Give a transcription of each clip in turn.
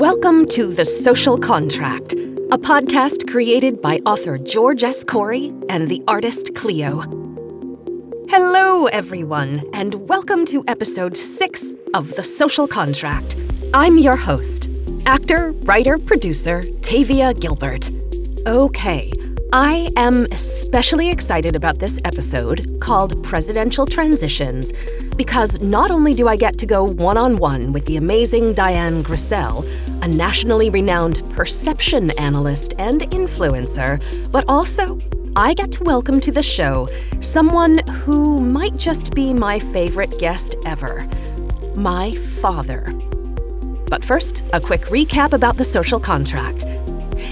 Welcome to The Social Contract, a podcast created by author George S. Corey and the artist Cleo. Hello, everyone, and welcome to episode six of The Social Contract. I'm your host, actor, writer, producer, Tavia Gilbert. Okay, I am especially excited about this episode called Presidential Transitions because not only do I get to go one on one with the amazing Dian Griesel, a nationally renowned perception analyst and influencer, but also I get to welcome to the show someone who might just be my favorite guest ever my father. But first, a quick recap about the social contract.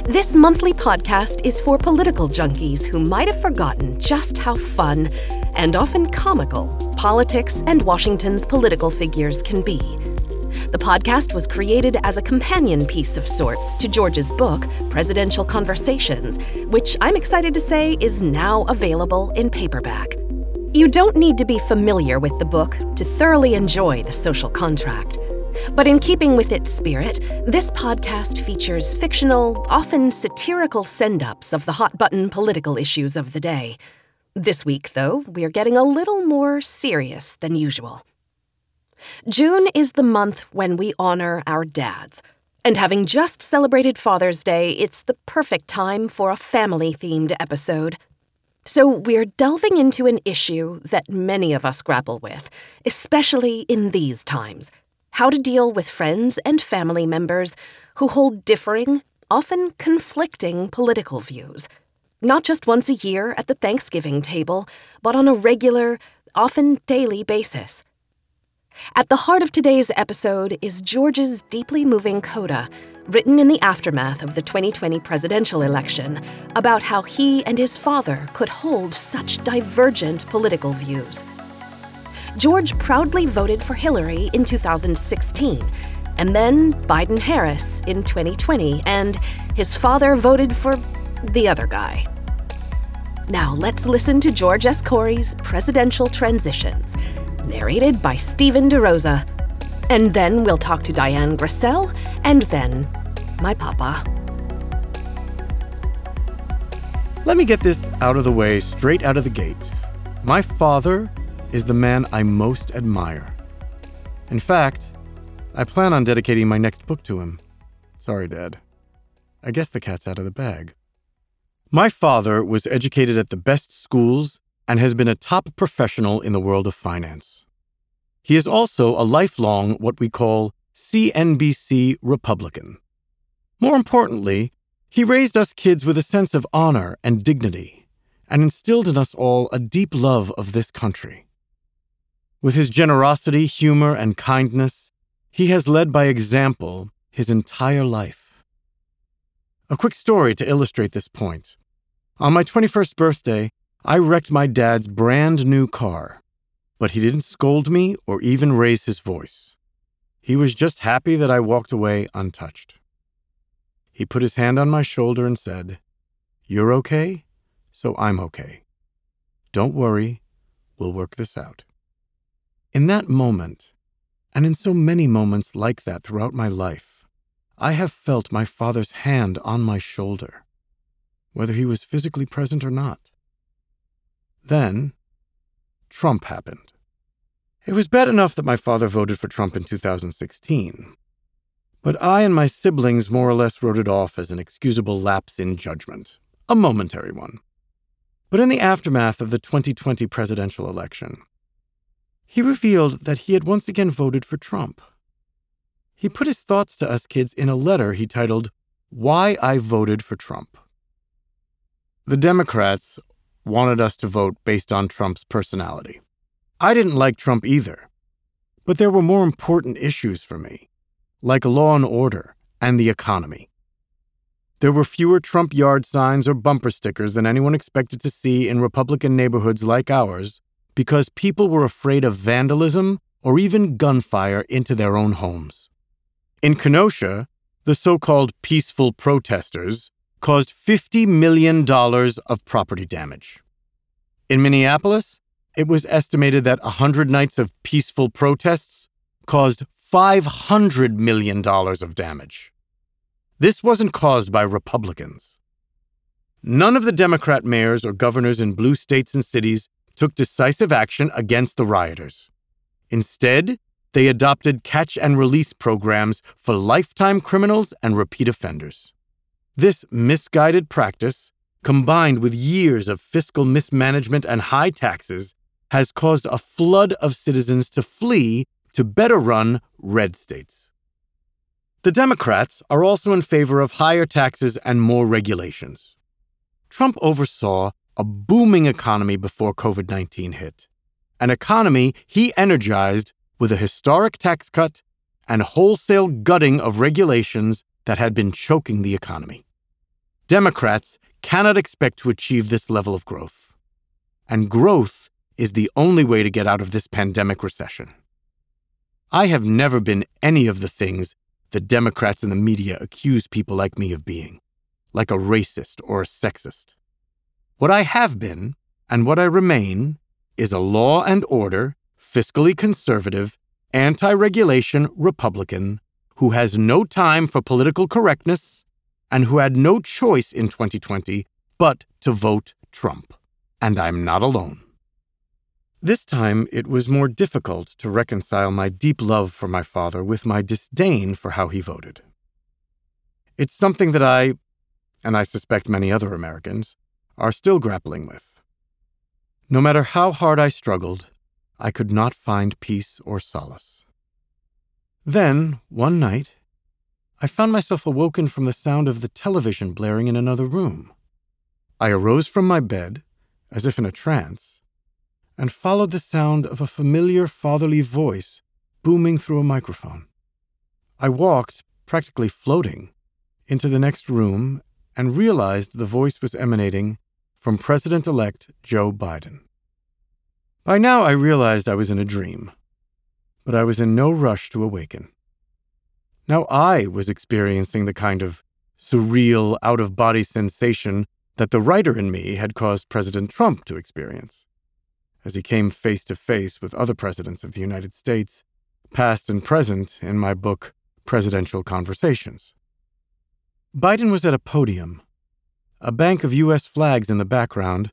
This monthly podcast is for political junkies who might have forgotten just how fun and often comical politics and Washington's political figures can be. The podcast was created as a companion piece of sorts to George's book, Presidential Conversations, which I'm excited to say is now available in paperback. You don't need to be familiar with the book to thoroughly enjoy the social contract. But in keeping with its spirit, this podcast features fictional, often satirical send ups of the hot button political issues of the day. This week, though, we're getting a little more serious than usual. June is the month when we honor our dads. And having just celebrated Father's Day, it's the perfect time for a family themed episode. So, we're delving into an issue that many of us grapple with, especially in these times how to deal with friends and family members who hold differing, often conflicting political views. Not just once a year at the Thanksgiving table, but on a regular, often daily basis. At the heart of today's episode is George's deeply moving coda, written in the aftermath of the 2020 presidential election, about how he and his father could hold such divergent political views. George proudly voted for Hillary in 2016, and then Biden Harris in 2020, and his father voted for the other guy. Now let's listen to George S. Corey's Presidential Transitions, narrated by Stephen DeRosa. And then we'll talk to Dian Griesel, and then my papa. Let me get this out of the way straight out of the gate. My father is the man I most admire. In fact, I plan on dedicating my next book to him. Sorry, Dad. I guess the cat's out of the bag. My father was educated at the best schools and has been a top professional in the world of finance. He is also a lifelong, what we call CNBC Republican. More importantly, he raised us kids with a sense of honor and dignity and instilled in us all a deep love of this country. With his generosity, humor, and kindness, he has led by example his entire life. A quick story to illustrate this point. On my 21st birthday, I wrecked my dad's brand new car, but he didn't scold me or even raise his voice. He was just happy that I walked away untouched. He put his hand on my shoulder and said, You're okay, so I'm okay. Don't worry, we'll work this out. In that moment, and in so many moments like that throughout my life, I have felt my father's hand on my shoulder, whether he was physically present or not. Then, Trump happened. It was bad enough that my father voted for Trump in 2016, but I and my siblings more or less wrote it off as an excusable lapse in judgment, a momentary one. But in the aftermath of the 2020 presidential election, he revealed that he had once again voted for Trump. He put his thoughts to us kids in a letter he titled, Why I Voted for Trump. The Democrats wanted us to vote based on Trump's personality. I didn't like Trump either, but there were more important issues for me, like law and order and the economy. There were fewer Trump yard signs or bumper stickers than anyone expected to see in Republican neighborhoods like ours, because people were afraid of vandalism or even gunfire into their own homes. In Kenosha, the so called peaceful protesters caused $50 million of property damage. In Minneapolis, it was estimated that 100 nights of peaceful protests caused $500 million of damage. This wasn't caused by Republicans. None of the Democrat mayors or governors in blue states and cities took decisive action against the rioters. Instead, they adopted catch and release programs for lifetime criminals and repeat offenders. This misguided practice, combined with years of fiscal mismanagement and high taxes, has caused a flood of citizens to flee to better run red states. The Democrats are also in favor of higher taxes and more regulations. Trump oversaw a booming economy before COVID 19 hit, an economy he energized with a historic tax cut and wholesale gutting of regulations that had been choking the economy. Democrats cannot expect to achieve this level of growth. And growth is the only way to get out of this pandemic recession. I have never been any of the things the Democrats and the media accuse people like me of being, like a racist or a sexist. What I have been, and what I remain, is a law and order, fiscally conservative, anti regulation Republican who has no time for political correctness and who had no choice in 2020 but to vote Trump. And I'm not alone. This time, it was more difficult to reconcile my deep love for my father with my disdain for how he voted. It's something that I, and I suspect many other Americans, are still grappling with. No matter how hard I struggled, I could not find peace or solace. Then, one night, I found myself awoken from the sound of the television blaring in another room. I arose from my bed, as if in a trance, and followed the sound of a familiar fatherly voice booming through a microphone. I walked, practically floating, into the next room and realized the voice was emanating from President elect Joe Biden. By now, I realized I was in a dream, but I was in no rush to awaken. Now I was experiencing the kind of surreal, out of body sensation that the writer in me had caused President Trump to experience as he came face to face with other presidents of the United States, past and present, in my book, Presidential Conversations. Biden was at a podium, a bank of U.S. flags in the background,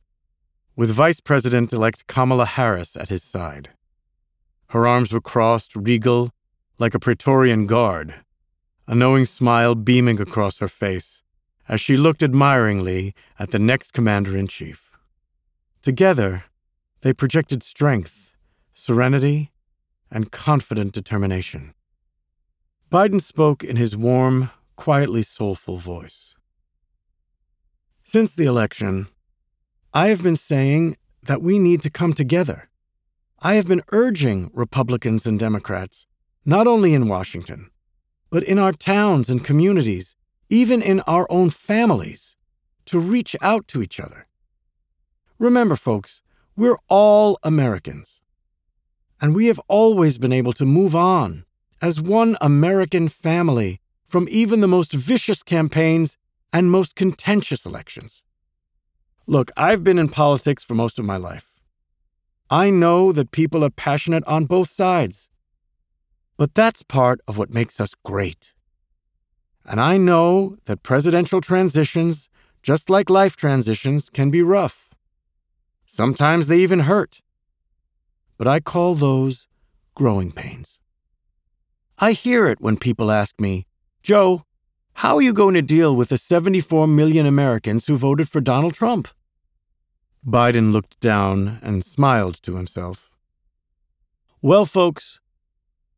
with Vice President elect Kamala Harris at his side. Her arms were crossed, regal, like a Praetorian guard, a knowing smile beaming across her face as she looked admiringly at the next commander in chief. Together, they projected strength, serenity, and confident determination. Biden spoke in his warm, quietly soulful voice. Since the election, I have been saying that we need to come together. I have been urging Republicans and Democrats, not only in Washington, but in our towns and communities, even in our own families, to reach out to each other. Remember, folks, we're all Americans. And we have always been able to move on as one American family from even the most vicious campaigns and most contentious elections. Look, I've been in politics for most of my life. I know that people are passionate on both sides. But that's part of what makes us great. And I know that presidential transitions, just like life transitions, can be rough. Sometimes they even hurt. But I call those growing pains. I hear it when people ask me, Joe, how are you going to deal with the 74 million Americans who voted for Donald Trump? Biden looked down and smiled to himself. Well, folks,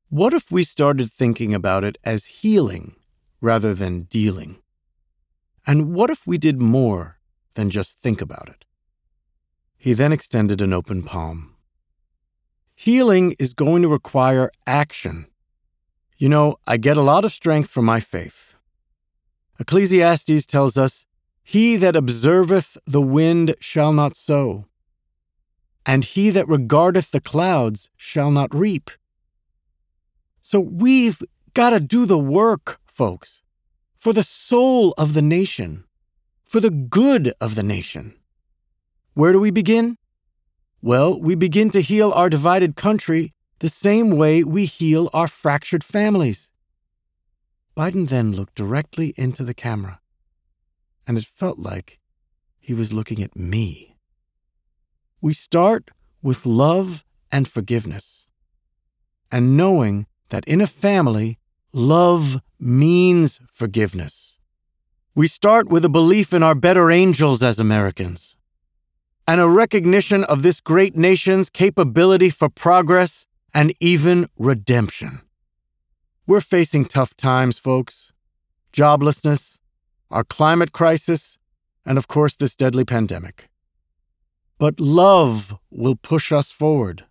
what if we started thinking about it as healing rather than dealing? And what if we did more than just think about it? He then extended an open palm. Healing is going to require action. You know, I get a lot of strength from my faith. Ecclesiastes tells us, He that observeth the wind shall not sow, and he that regardeth the clouds shall not reap. So we've got to do the work, folks, for the soul of the nation, for the good of the nation. Where do we begin? Well, we begin to heal our divided country the same way we heal our fractured families. Biden then looked directly into the camera, and it felt like he was looking at me. We start with love and forgiveness, and knowing that in a family, love means forgiveness. We start with a belief in our better angels as Americans, and a recognition of this great nation's capability for progress and even redemption. We're facing tough times, folks joblessness, our climate crisis, and of course, this deadly pandemic. But love will push us forward.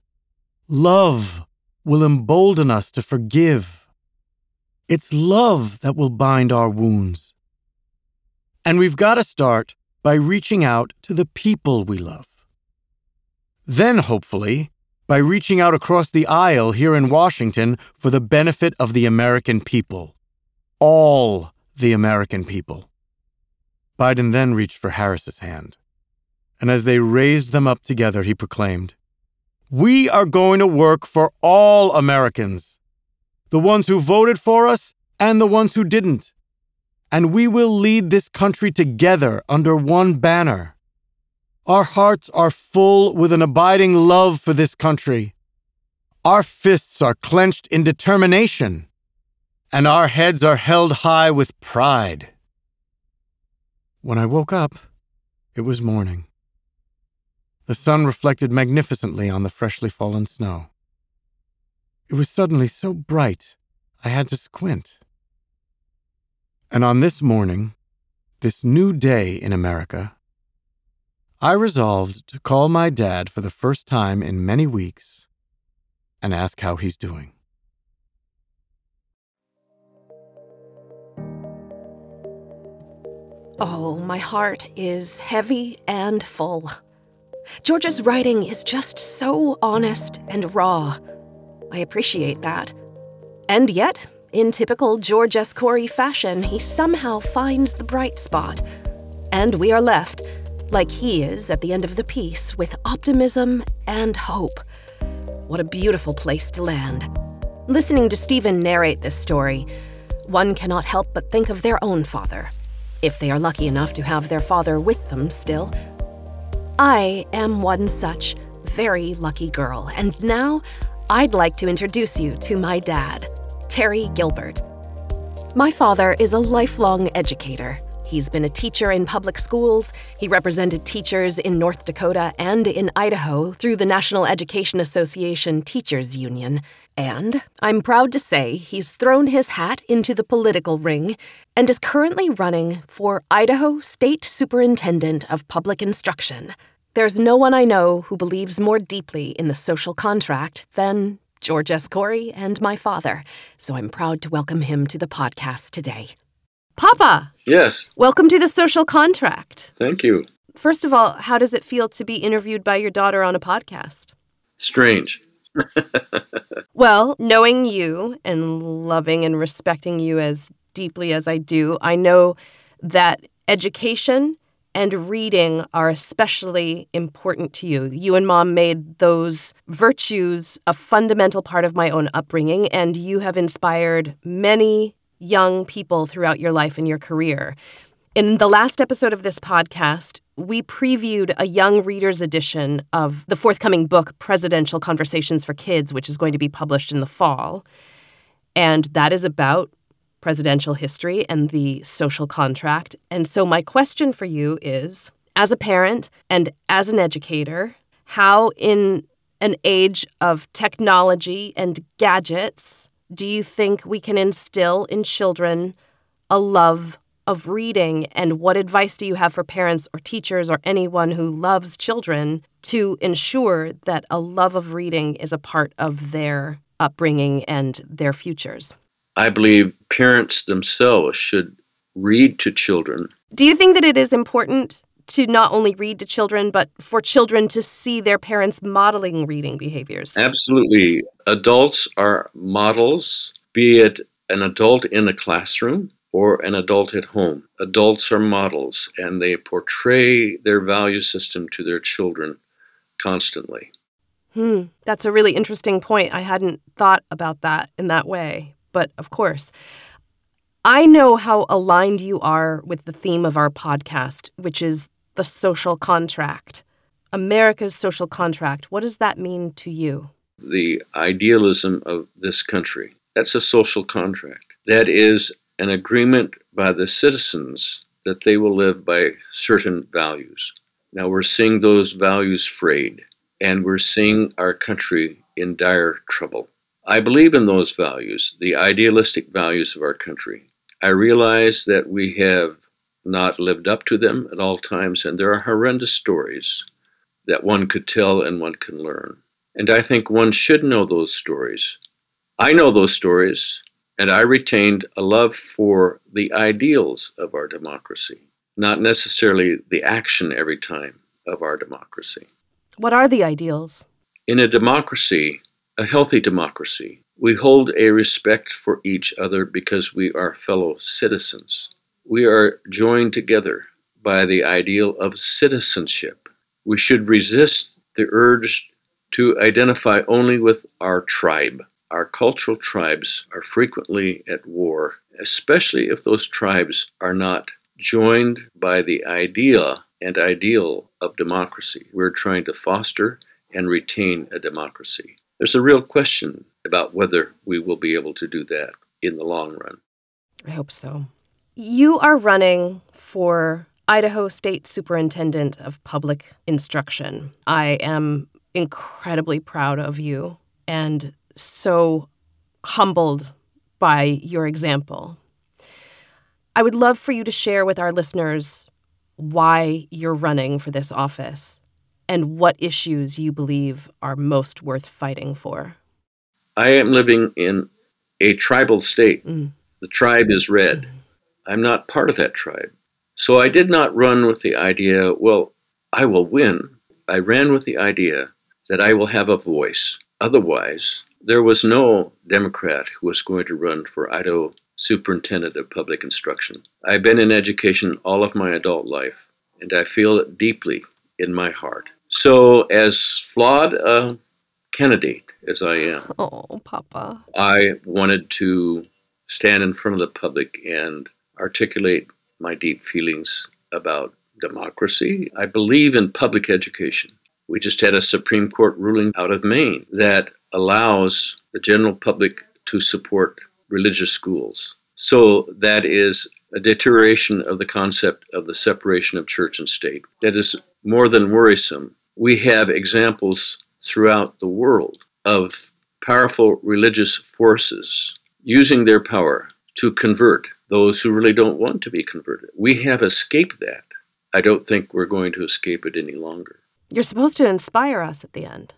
Love will embolden us to forgive. It's love that will bind our wounds. And we've got to start by reaching out to the people we love. Then, hopefully, by reaching out across the aisle here in Washington for the benefit of the American people. All the American people. Biden then reached for Harris's hand. And as they raised them up together, he proclaimed, We are going to work for all Americans, the ones who voted for us and the ones who didn't. And we will lead this country together under one banner. Our hearts are full with an abiding love for this country. Our fists are clenched in determination, and our heads are held high with pride. When I woke up, it was morning. The sun reflected magnificently on the freshly fallen snow. It was suddenly so bright I had to squint. And on this morning, this new day in America, I resolved to call my dad for the first time in many weeks and ask how he's doing. Oh, my heart is heavy and full. George's writing is just so honest and raw. I appreciate that. And yet, in typical George S. Corey fashion, he somehow finds the bright spot. And we are left like he is at the end of the piece, with optimism and hope. What a beautiful place to land. Listening to Stephen narrate this story, one cannot help but think of their own father, if they are lucky enough to have their father with them still. I am one such very lucky girl, and now I'd like to introduce you to my dad, Terry Gilbert. My father is a lifelong educator He's been a teacher in public schools. He represented teachers in North Dakota and in Idaho through the National Education Association Teachers Union. And I'm proud to say he's thrown his hat into the political ring and is currently running for Idaho State Superintendent of Public Instruction. There's no one I know who believes more deeply in the social contract than George S. Corey and my father, so I'm proud to welcome him to the podcast today. Papa! Yes. Welcome to the social contract. Thank you. First of all, how does it feel to be interviewed by your daughter on a podcast? Strange. well, knowing you and loving and respecting you as deeply as I do, I know that education and reading are especially important to you. You and mom made those virtues a fundamental part of my own upbringing, and you have inspired many young people throughout your life and your career. In the last episode of this podcast, we previewed a young reader's edition of the forthcoming book, Presidential Conversations for Kids, which is going to be published in the fall. And that is about presidential history and the social contract. And so, my question for you is as a parent and as an educator, how in an age of technology and gadgets do you think we can instill in children a love of reading? And what advice do you have for parents or teachers or anyone who loves children to ensure that a love of reading is a part of their upbringing and their futures? I believe parents themselves should read to children. Do you think that it is important to not only read to children, but for children to see their parents modeling reading behaviors. Absolutely. Adults are models, be it an adult in a classroom or an adult at home. Adults are models and they portray their value system to their children constantly. Hmm, that's a really interesting point. I hadn't thought about that in that way. But of course, I know how aligned you are with the theme of our podcast, which is the social contract. America's social contract. What does that mean to you? The idealism of this country. That's a social contract. That is an agreement by the citizens that they will live by certain values. Now we're seeing those values frayed, and we're seeing our country in dire trouble. I believe in those values, the idealistic values of our country. I realize that we have not lived up to them at all times, and there are horrendous stories that one could tell and one can learn. And I think one should know those stories. I know those stories, and I retained a love for the ideals of our democracy, not necessarily the action every time of our democracy. What are the ideals? In a democracy, a healthy democracy, we hold a respect for each other because we are fellow citizens. We are joined together by the ideal of citizenship. We should resist the urge to identify only with our tribe. Our cultural tribes are frequently at war, especially if those tribes are not joined by the idea and ideal of democracy. We're trying to foster and retain a democracy. There's a real question about whether we will be able to do that in the long run. I hope so. You are running for Idaho State Superintendent of Public Instruction. I am incredibly proud of you and so humbled by your example. I would love for you to share with our listeners why you're running for this office and what issues you believe are most worth fighting for. I am living in a tribal state. Mm. The tribe is red. Mm. I'm not part of that tribe. So I did not run with the idea, well, I will win. I ran with the idea that I will have a voice. Otherwise, there was no Democrat who was going to run for Idaho Superintendent of Public Instruction. I've been in education all of my adult life, and I feel it deeply in my heart. So, as flawed a candidate as I am, oh, Papa, I wanted to stand in front of the public and articulate my deep feelings about democracy. I believe in public education. We just had a Supreme Court ruling out of Maine that allows the general public to support religious schools. So that is a deterioration of the concept of the separation of church and state. That is more than worrisome. We have examples throughout the world of powerful religious forces using their power to convert those who really don't want to be converted. We have escaped that. I don't think we're going to escape it any longer. You're supposed to inspire us at the end.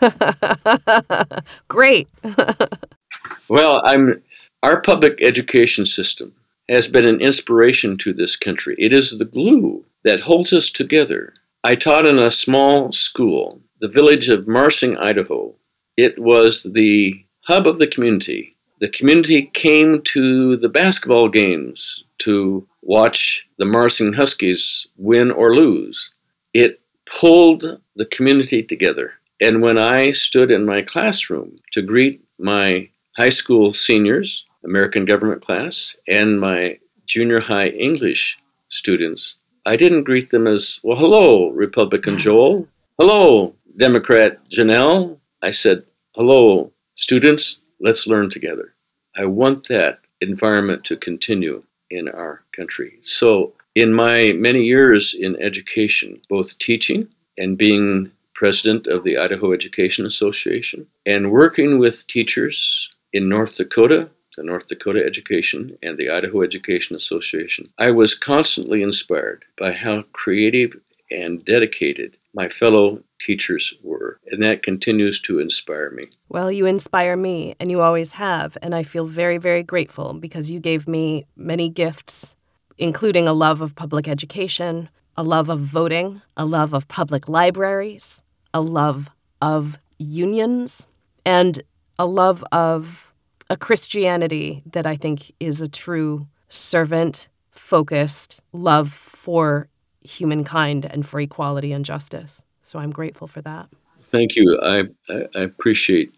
Great. well, I'm our public education system has been an inspiration to this country. It is the glue that holds us together. I taught in a small school, the village of Marsing, Idaho. It was the hub of the community. The community came to the basketball games to watch the Marsing Huskies win or lose. It pulled the community together. And when I stood in my classroom to greet my high school seniors, American government class, and my junior high English students, I didn't greet them as, well, hello, Republican Joel. Hello, Democrat Janelle. I said, hello, students, let's learn together. I want that environment to continue in our country. So in my many years in education, both teaching and being president of the Idaho Education Association, and working with teachers in North Dakota, the North Dakota Education and the Idaho Education Association, I was constantly inspired by how creative and dedicated my fellow teachers were, and that continues to inspire me. Well, you inspire me, and you always have, and I feel very, very grateful because you gave me many gifts including a love of public education, a love of voting, a love of public libraries, a love of unions, and a love of a Christianity that I think is a true servant focused love for humankind and for equality and justice. So I'm grateful for that. Thank you. I, I, I appreciate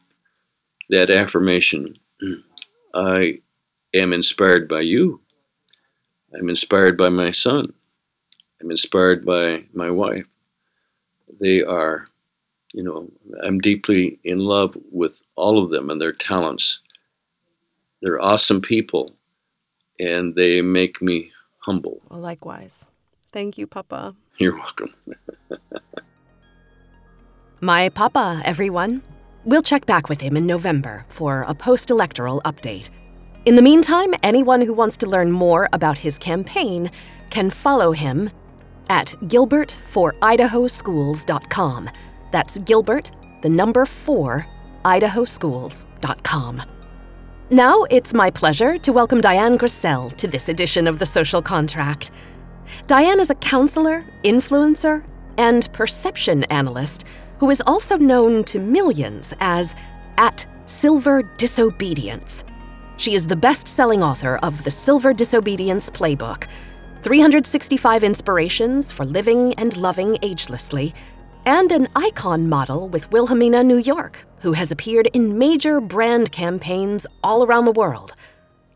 that affirmation. I am inspired by you. I'm inspired by my son. I'm inspired by my wife. They are, you know, I'm deeply in love with all of them and their talents. They're awesome people and they make me humble. Well, likewise. Thank you, Papa. You're welcome. My papa, everyone. We'll check back with him in November for a post electoral update. In the meantime, anyone who wants to learn more about his campaign can follow him at gilbertforidahoschools.com. That's Gilbert, the number four, idahoschools.com. Now it's my pleasure to welcome Dian Griesel to this edition of The Social Contract. Dian is a counselor, influencer, and perception analyst who is also known to millions as at Silver Disobedience. She is the best selling author of The Silver Disobedience Playbook 365 Inspirations for Living and Loving Agelessly, and an icon model with Wilhelmina, New York, who has appeared in major brand campaigns all around the world.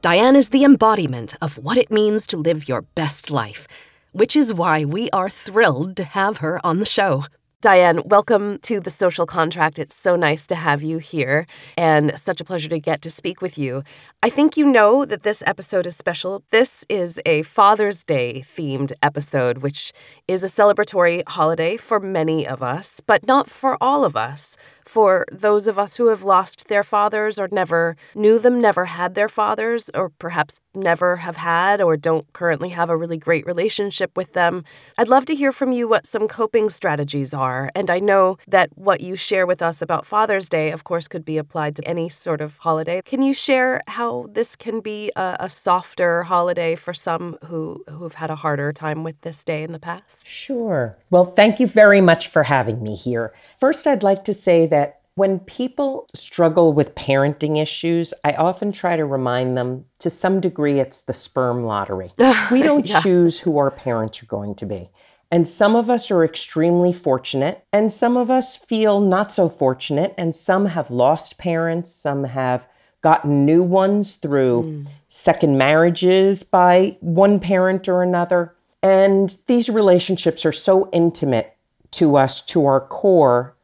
Dian is the embodiment of what it means to live your best life, which is why we are thrilled to have her on the show. Dian, welcome to the social contract. It's so nice to have you here and such a pleasure to get to speak with you. I think you know that this episode is special. This is a Father's Day themed episode, which is a celebratory holiday for many of us, but not for all of us for those of us who have lost their fathers or never knew them, never had their fathers, or perhaps never have had or don't currently have a really great relationship with them. I'd love to hear from you what some coping strategies are. And I know that what you share with us about Father's Day, of course, could be applied to any sort of holiday. Can you share how this can be a, a softer holiday for some who, who've had a harder time with this day in the past? Sure. Well, thank you very much for having me here. First, I'd like to say that when people struggle with parenting issues, I often try to remind them to some degree it's the sperm lottery. we don't yeah. choose who our parents are going to be. And some of us are extremely fortunate, and some of us feel not so fortunate, and some have lost parents, some have gotten new ones through mm. second marriages by one parent or another. And these relationships are so intimate to us, to our core,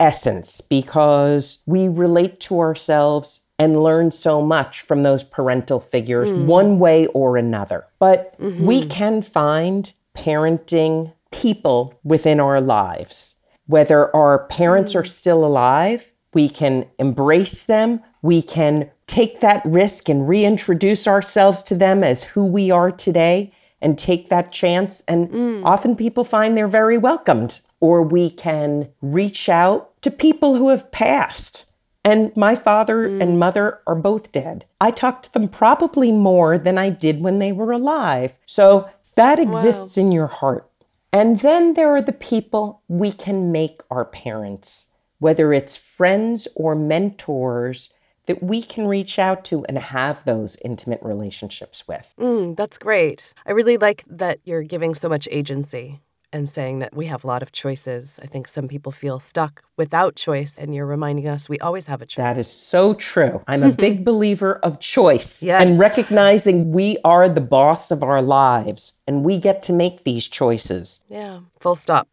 essence because we relate to ourselves and learn so much from those parental figures, mm. one way or another. But mm-hmm. we can find parenting people within our lives. Whether our parents mm. are still alive, we can embrace them, we can take that risk and reintroduce ourselves to them as who we are today and take that chance. And mm. often people find they're very welcomed. Or we can reach out to people who have passed. And my father mm. and mother are both dead. I talk to them probably more than I did when they were alive. So that exists wow. in your heart. And then there are the people we can make our parents, whether it's friends or mentors that we can reach out to and have those intimate relationships with. Mm, that's great. I really like that you're giving so much agency and saying that we have a lot of choices. I think some people feel stuck without choice, and you're reminding us we always have a choice. That is so true. I'm a big believer of choice yes. and recognizing we are the boss of our lives and we get to make these choices. Yeah, full stop.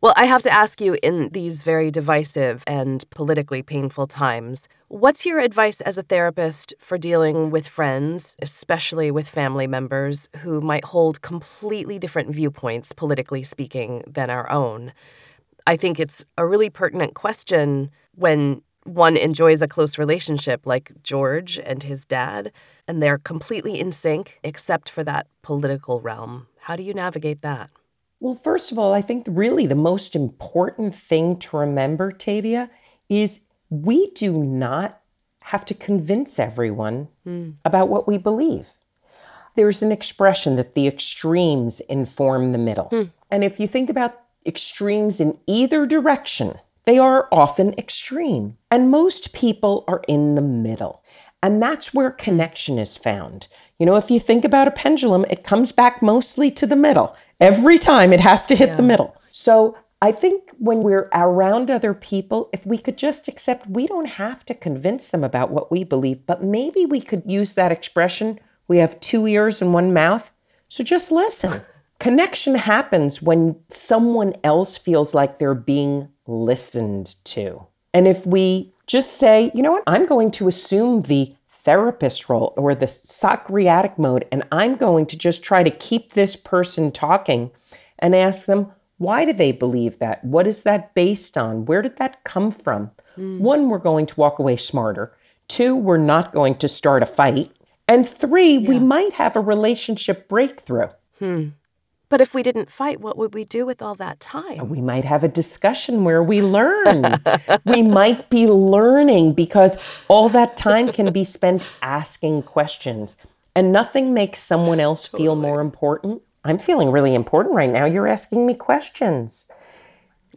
Well, I have to ask you in these very divisive and politically painful times, what's your advice as a therapist for dealing with friends, especially with family members who might hold completely different viewpoints, politically speaking, than our own? I think it's a really pertinent question when one enjoys a close relationship like George and his dad, and they're completely in sync except for that political realm. How do you navigate that? Well, first of all, I think really the most important thing to remember, Tavia, is we do not have to convince everyone mm. about what we believe. There's an expression that the extremes inform the middle. Mm. And if you think about extremes in either direction, they are often extreme. And most people are in the middle. And that's where connection is found. You know, if you think about a pendulum, it comes back mostly to the middle. Every time it has to hit yeah. the middle. So I think when we're around other people, if we could just accept we don't have to convince them about what we believe, but maybe we could use that expression we have two ears and one mouth. So just listen. Connection happens when someone else feels like they're being listened to. And if we just say, you know what, I'm going to assume the therapist role or the Socratic mode, and I'm going to just try to keep this person talking and ask them, why do they believe that? What is that based on? Where did that come from? Mm. One, we're going to walk away smarter. Two, we're not going to start a fight. And three, yeah. we might have a relationship breakthrough. Hmm. But if we didn't fight, what would we do with all that time? We might have a discussion where we learn. we might be learning because all that time can be spent asking questions. And nothing makes someone else totally. feel more important. I'm feeling really important right now. You're asking me questions.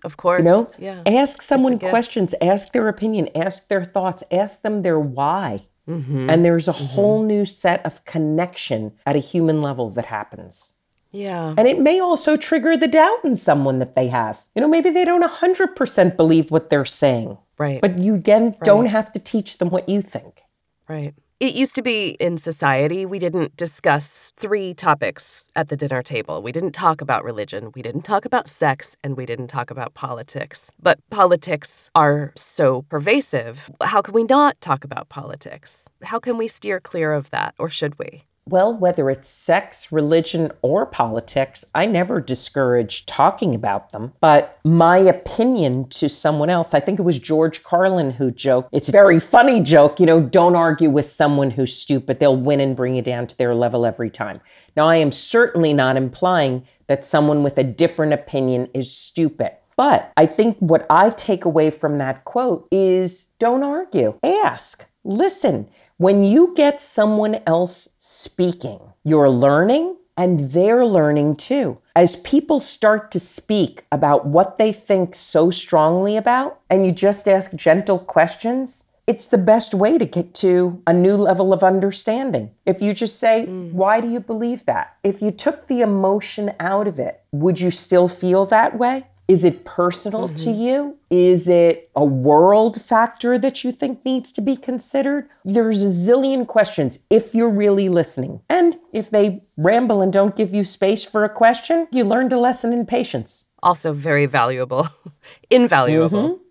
Of course. You know? Yeah. Ask someone questions, ask their opinion, ask their thoughts, ask them their why. Mm-hmm. And there's a mm-hmm. whole new set of connection at a human level that happens. Yeah. And it may also trigger the doubt in someone that they have. You know, maybe they don't 100% believe what they're saying. Right. But you, again, right. don't have to teach them what you think. Right. It used to be in society, we didn't discuss three topics at the dinner table. We didn't talk about religion, we didn't talk about sex, and we didn't talk about politics. But politics are so pervasive. How can we not talk about politics? How can we steer clear of that, or should we? Well, whether it's sex, religion, or politics, I never discourage talking about them. But my opinion to someone else, I think it was George Carlin who joked, it's a very funny joke, you know, don't argue with someone who's stupid. They'll win and bring you down to their level every time. Now, I am certainly not implying that someone with a different opinion is stupid. But I think what I take away from that quote is don't argue, ask, listen. When you get someone else speaking, you're learning and they're learning too. As people start to speak about what they think so strongly about, and you just ask gentle questions, it's the best way to get to a new level of understanding. If you just say, mm. Why do you believe that? If you took the emotion out of it, would you still feel that way? Is it personal mm-hmm. to you? Is it a world factor that you think needs to be considered? There's a zillion questions if you're really listening. And if they ramble and don't give you space for a question, you learned a lesson in patience. Also, very valuable, invaluable. Mm-hmm.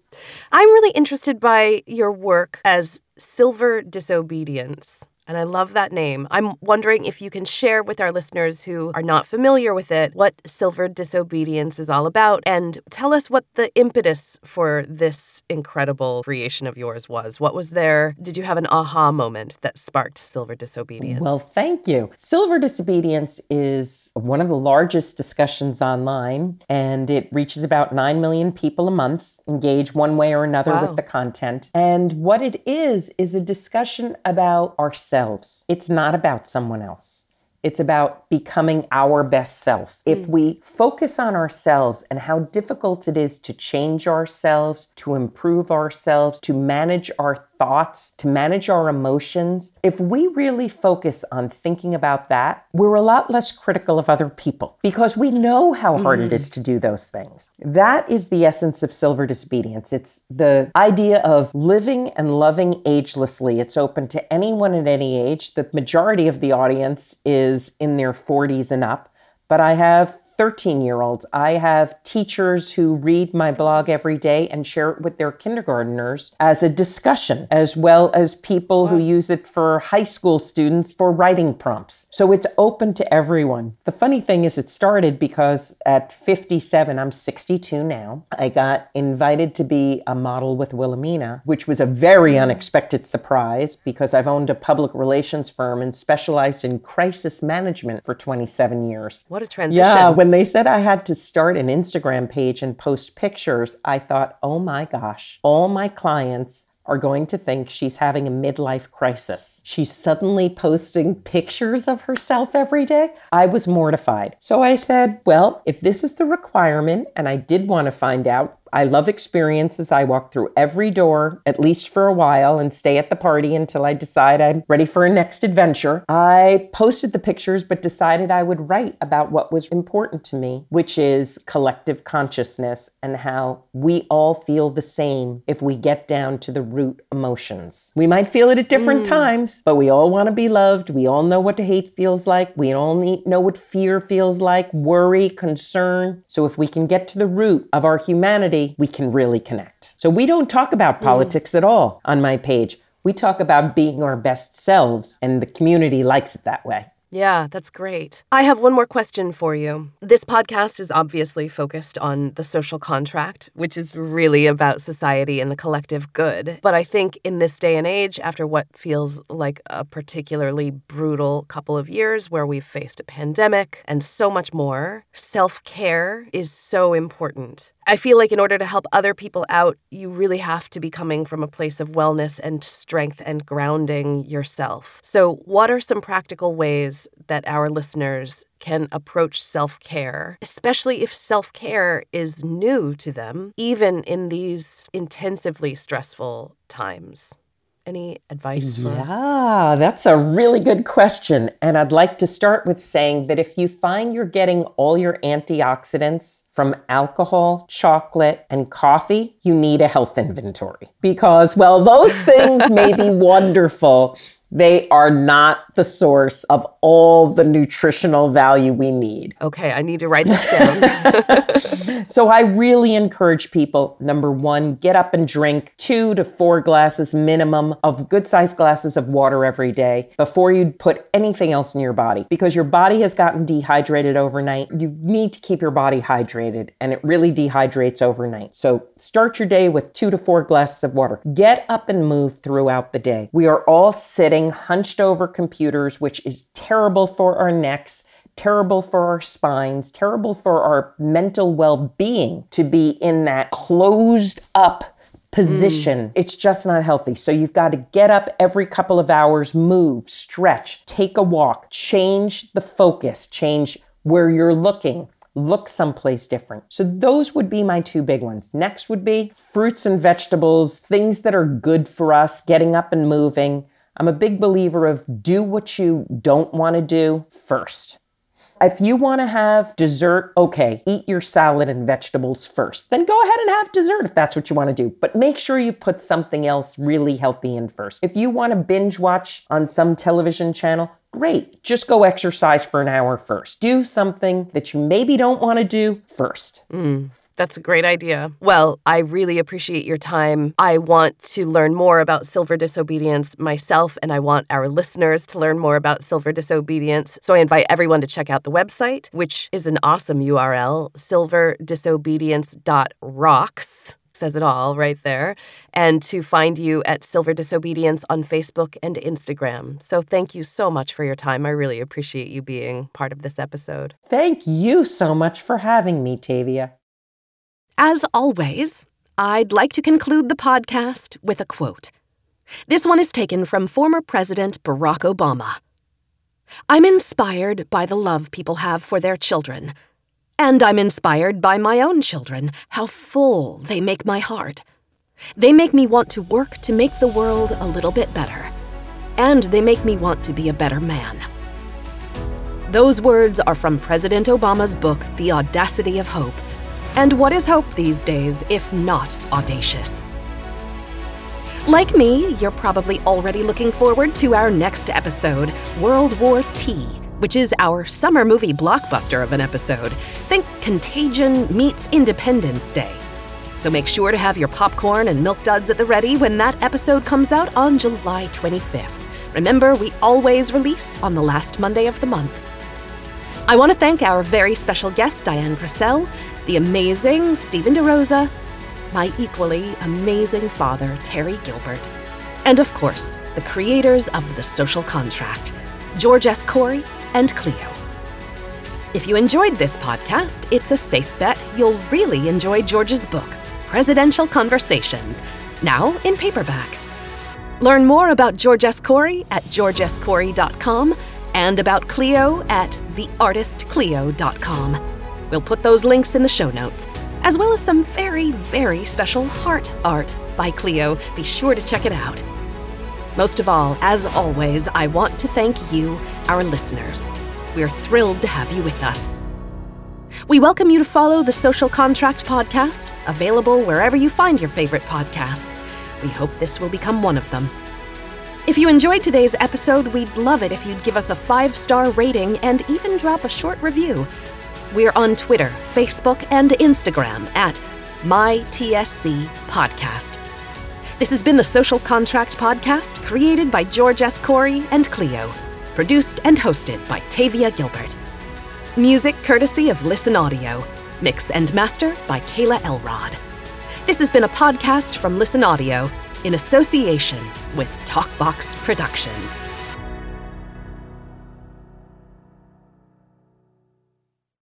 I'm really interested by your work as Silver Disobedience. And I love that name. I'm wondering if you can share with our listeners who are not familiar with it what Silver Disobedience is all about and tell us what the impetus for this incredible creation of yours was. What was there? Did you have an aha moment that sparked Silver Disobedience? Well, thank you. Silver Disobedience is one of the largest discussions online, and it reaches about 9 million people a month engage one way or another wow. with the content. And what it is, is a discussion about ourselves. It's not about someone else. It's about becoming our best self. Mm. If we focus on ourselves and how difficult it is to change ourselves, to improve ourselves, to manage our thoughts, to manage our emotions, if we really focus on thinking about that, we're a lot less critical of other people because we know how hard mm. it is to do those things. That is the essence of silver disobedience. It's the idea of living and loving agelessly. It's open to anyone at any age. The majority of the audience is in their 40s and up, but I have 13 year olds. I have teachers who read my blog every day and share it with their kindergarteners as a discussion, as well as people wow. who use it for high school students for writing prompts. So it's open to everyone. The funny thing is, it started because at 57, I'm 62 now, I got invited to be a model with Wilhelmina, which was a very mm. unexpected surprise because I've owned a public relations firm and specialized in crisis management for 27 years. What a transition. Yeah, when they said I had to start an Instagram page and post pictures, I thought, oh my gosh, all my clients are going to think she's having a midlife crisis. She's suddenly posting pictures of herself every day. I was mortified. So I said, well, if this is the requirement and I did want to find out, I love experiences. I walk through every door, at least for a while, and stay at the party until I decide I'm ready for a next adventure. I posted the pictures, but decided I would write about what was important to me, which is collective consciousness and how we all feel the same if we get down to the root emotions. We might feel it at different mm. times, but we all want to be loved. We all know what hate feels like. We all need, know what fear feels like, worry, concern. So if we can get to the root of our humanity, we can really connect. So we don't talk about mm. politics at all on my page. We talk about being our best selves, and the community likes it that way. Yeah, that's great. I have one more question for you. This podcast is obviously focused on the social contract, which is really about society and the collective good. But I think in this day and age, after what feels like a particularly brutal couple of years where we've faced a pandemic and so much more, self care is so important. I feel like in order to help other people out, you really have to be coming from a place of wellness and strength and grounding yourself. So, what are some practical ways that our listeners can approach self care, especially if self care is new to them, even in these intensively stressful times? Any advice for yeah, us? Yeah, that's a really good question. And I'd like to start with saying that if you find you're getting all your antioxidants from alcohol, chocolate, and coffee, you need a health inventory. Because, well, those things may be wonderful they are not the source of all the nutritional value we need. Okay, I need to write this down. so I really encourage people number one, get up and drink two to four glasses minimum of good sized glasses of water every day before you put anything else in your body because your body has gotten dehydrated overnight. You need to keep your body hydrated and it really dehydrates overnight. So start your day with two to four glasses of water. Get up and move throughout the day. We are all sitting hunched over computers, which is terrible for our necks, terrible for our spines, terrible for our mental well being to be in that closed up position. Mm. It's just not healthy. So you've got to get up every couple of hours, move, stretch, take a walk, change the focus, change where you're looking. Look someplace different. So, those would be my two big ones. Next would be fruits and vegetables, things that are good for us, getting up and moving, I'm a big believer of do what you don't want to do first. If you want to have dessert, okay, eat your salad and vegetables first. Then go ahead and have dessert if that's what you want to do. But make sure you put something else really healthy in first. If you want to binge watch on some television channel, great. Just go exercise for an hour first. Do something that you maybe don't want to do first. Mm. That's a great idea. Well, I really appreciate your time. I want to learn more about silver disobedience myself, and I want our listeners to learn more about silver disobedience. So I invite everyone to check out the website, which is an awesome URL silverdisobedience.rocks says it all right there, and to find you at Silver Disobedience on Facebook and Instagram. So thank you so much for your time. I really appreciate you being part of this episode. Thank you so much for having me, Tavia. As always, I'd like to conclude the podcast with a quote. This one is taken from former President Barack Obama. I'm inspired by the love people have for their children. And I'm inspired by my own children, how full they make my heart. They make me want to work to make the world a little bit better. And they make me want to be a better man. Those words are from President Obama's book, The Audacity of Hope and what is hope these days, if not audacious? Like me, you're probably already looking forward to our next episode, World War T, which is our summer movie blockbuster of an episode. Think Contagion meets Independence Day. So make sure to have your popcorn and milk duds at the ready when that episode comes out on July 25th. Remember, we always release on the last Monday of the month. I want to thank our very special guest, Dian Griesel, the amazing Stephen DeRosa, my equally amazing father, Terry Gilbert, and of course, the creators of The Social Contract, George S. Corey and Cleo. If you enjoyed this podcast, it's a safe bet you'll really enjoy George's book, Presidential Conversations, now in paperback. Learn more about George S. Corey at georgescorey.com and about Cleo at theartistcleo.com. We'll put those links in the show notes. as well as some very, very special heart art by Cleo. Be sure to check it out. Most of all, as always, I want to thank you, our listeners. We're thrilled to have you with us. We welcome you to follow the Social Contract Podcast, available wherever you find your favorite podcasts. We hope this will become one of them. If you enjoyed today's episode, we'd love it if you'd give us a five star rating and even drop a short review. We're on Twitter, Facebook, and Instagram at MyTSC Podcast. This has been the Social Contract Podcast, created by George S. Corey and Cleo, produced and hosted by Tavia Gilbert. Music courtesy of Listen Audio, mix and master by Kayla Elrod. This has been a podcast from Listen Audio in association with Talkbox Productions.